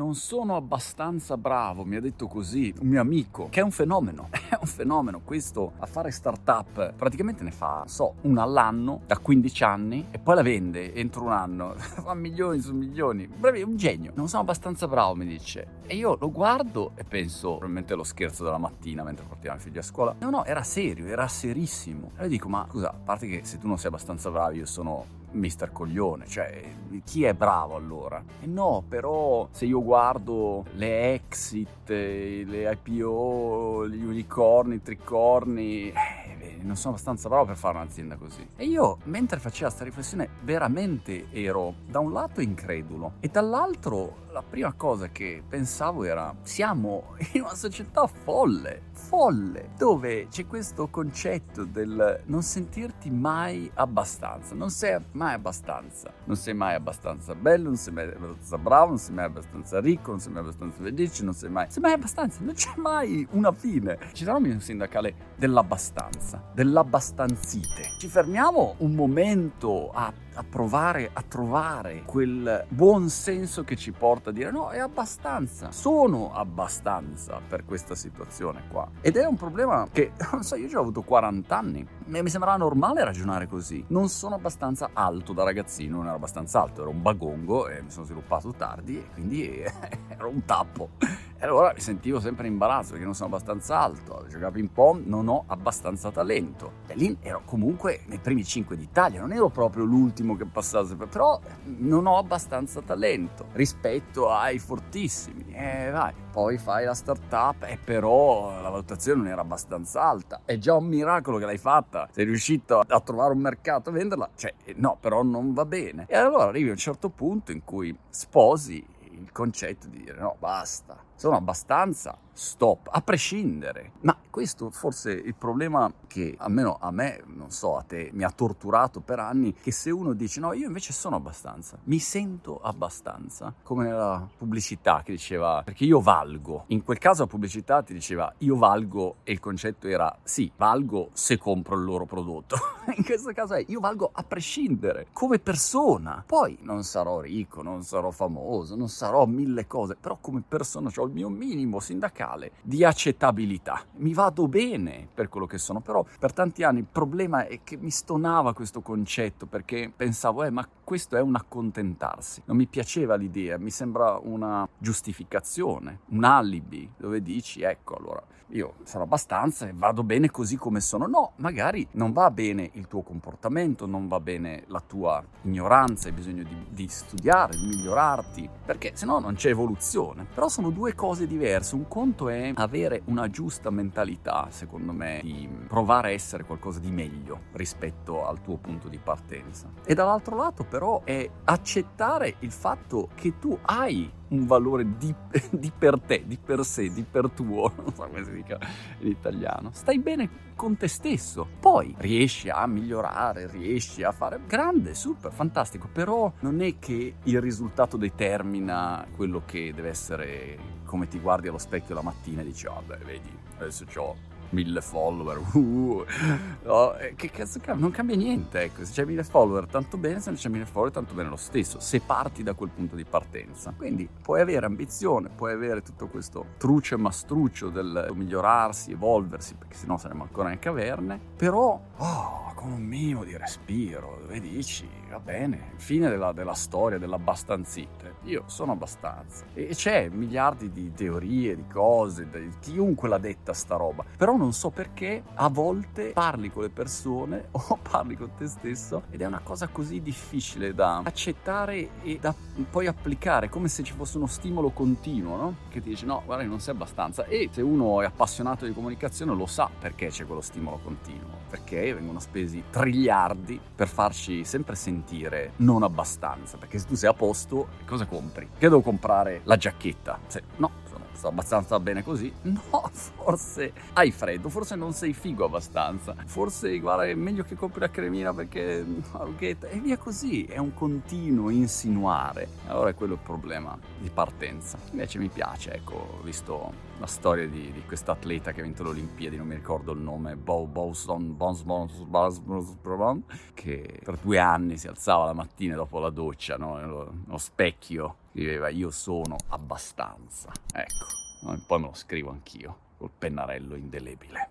non sono abbastanza bravo, mi ha detto così un mio amico, che è un fenomeno, è un fenomeno questo a fare startup, praticamente ne fa, so, una all'anno da 15 anni e poi la vende entro un anno, fa milioni su milioni, bravi, un genio, non sono abbastanza bravo mi dice. E io lo guardo e penso, probabilmente lo scherzo della mattina mentre portiamo i figli a scuola, no no, era serio, era serissimo, e io dico ma scusa, a parte che se tu non sei abbastanza bravo io sono mister coglione, cioè chi è bravo allora? E no, però se io guardo le exit, le IPO, gli unicorni, i tricorni, eh, non sono abbastanza bravo per fare un'azienda così. E io, mentre facevo questa riflessione, veramente ero da un lato incredulo e dall'altro la prima cosa che pensavo era siamo in una società folle, folle, dove c'è questo concetto del non sentirti mai abbastanza, non sei mai abbastanza, non sei mai abbastanza bello, non sei mai abbastanza bravo, non sei mai abbastanza ricco, non sei mai abbastanza felice, non sei mai, sei mai abbastanza, non c'è mai una fine. Ci sarà un sindacale dell'abbastanza, dell'abbastanzite. Ci fermiamo un momento a a provare a trovare quel buon senso che ci porta a dire no, è abbastanza, sono abbastanza per questa situazione qua. Ed è un problema che, non so, io già ho avuto 40 anni e mi sembrava normale ragionare così. Non sono abbastanza alto da ragazzino, non ero abbastanza alto, ero un bagongo e mi sono sviluppato tardi e quindi ero un tappo. E allora mi sentivo sempre in imbarazzo perché non sono abbastanza alto, giocavo ping pong, non ho abbastanza talento. E lì ero comunque nei primi 5 d'Italia, non ero proprio l'ultimo che passasse, però non ho abbastanza talento rispetto ai fortissimi. E vai, poi fai la startup e però la valutazione non era abbastanza alta. È già un miracolo che l'hai fatta, sei riuscito a trovare un mercato a venderla, cioè no, però non va bene. E allora arrivi a un certo punto in cui sposi il concetto di dire no, basta, sono abbastanza stop, a prescindere. Ma questo forse è il problema che almeno a me, non so, a te mi ha torturato per anni, che se uno dice no, io invece sono abbastanza, mi sento abbastanza, come nella pubblicità che diceva perché io valgo. In quel caso la pubblicità ti diceva io valgo e il concetto era sì, valgo se compro il loro prodotto. In questo caso è io valgo a prescindere, come persona. Poi non sarò ricco, non sarò famoso, non sarò mille cose, però come persona ho il mio minimo sindacale reale di accettabilità. Mi vado bene per quello che sono, però per tanti anni il problema è che mi stonava questo concetto perché pensavo, eh, ma questo è un accontentarsi. Non mi piaceva l'idea, mi sembra una giustificazione, un alibi dove dici, ecco, allora io sono abbastanza e vado bene così come sono. No, magari non va bene il tuo comportamento, non va bene la tua ignoranza, hai bisogno di, di studiare, di migliorarti, perché se no non c'è evoluzione. Però sono due cose diverse. Un conto è avere una giusta mentalità, secondo me, di provare a essere qualcosa di meglio rispetto al tuo punto di partenza. E dall'altro lato però è accettare il fatto che tu hai un valore di, di, per te, di per sé, di per tuo, non so come si dica in italiano. Stai bene con te stesso, poi riesci a migliorare, riesci a fare grande, super, fantastico, però non è che il risultato determina quello che deve essere come ti guardi allo specchio la mattina e dici, ah beh, vedi, adesso ho mille follower, uh, no, eh, che cazzo cambia? Non cambia niente, ecco, se c'è mille follower tanto bene, se non c'è mille follower tanto bene lo stesso, se parti da quel punto di partenza. Quindi puoi avere ambizione, puoi avere tutto questo truce mastruccio del migliorarsi, evolversi, perché sennò saremo ancora in caverne, però, oh, con un minimo di respiro, dove dici, va bene, fine della, della storia dell'abbastanzite, io sono abbastanza. E c'è miliardi di teorie, di cose, di chiunque l'ha detta sta roba, però non so perché a volte parli con le persone o parli con te stesso ed è una cosa così difficile da accettare e da poi applicare, come se ci fosse uno stimolo continuo, no? Che ti dice no, guarda, non sei abbastanza. E se uno è appassionato di comunicazione lo sa perché c'è quello stimolo continuo, perché vengono spesi triliardi per farci sempre sentire non abbastanza, perché se tu sei a posto, cosa compri? Che devo comprare la giacchetta? Se, no, sto abbastanza bene così. No, forse hai freddo, forse non sei figo abbastanza. Forse, guarda, è meglio che compri la cremina perché rughetta. E via così, è un continuo insinuare. Allora è quello il problema di partenza. Invece mi piace, ecco, visto la storia di, di questo atleta che ha vinto le Olimpiadi, non mi ricordo il nome, Bo, Boston, che per due anni si alzava la mattina dopo la doccia, no? nello, nello specchio Scriveva io sono abbastanza. Ecco, poi me lo scrivo anch'io col pennarello indelebile.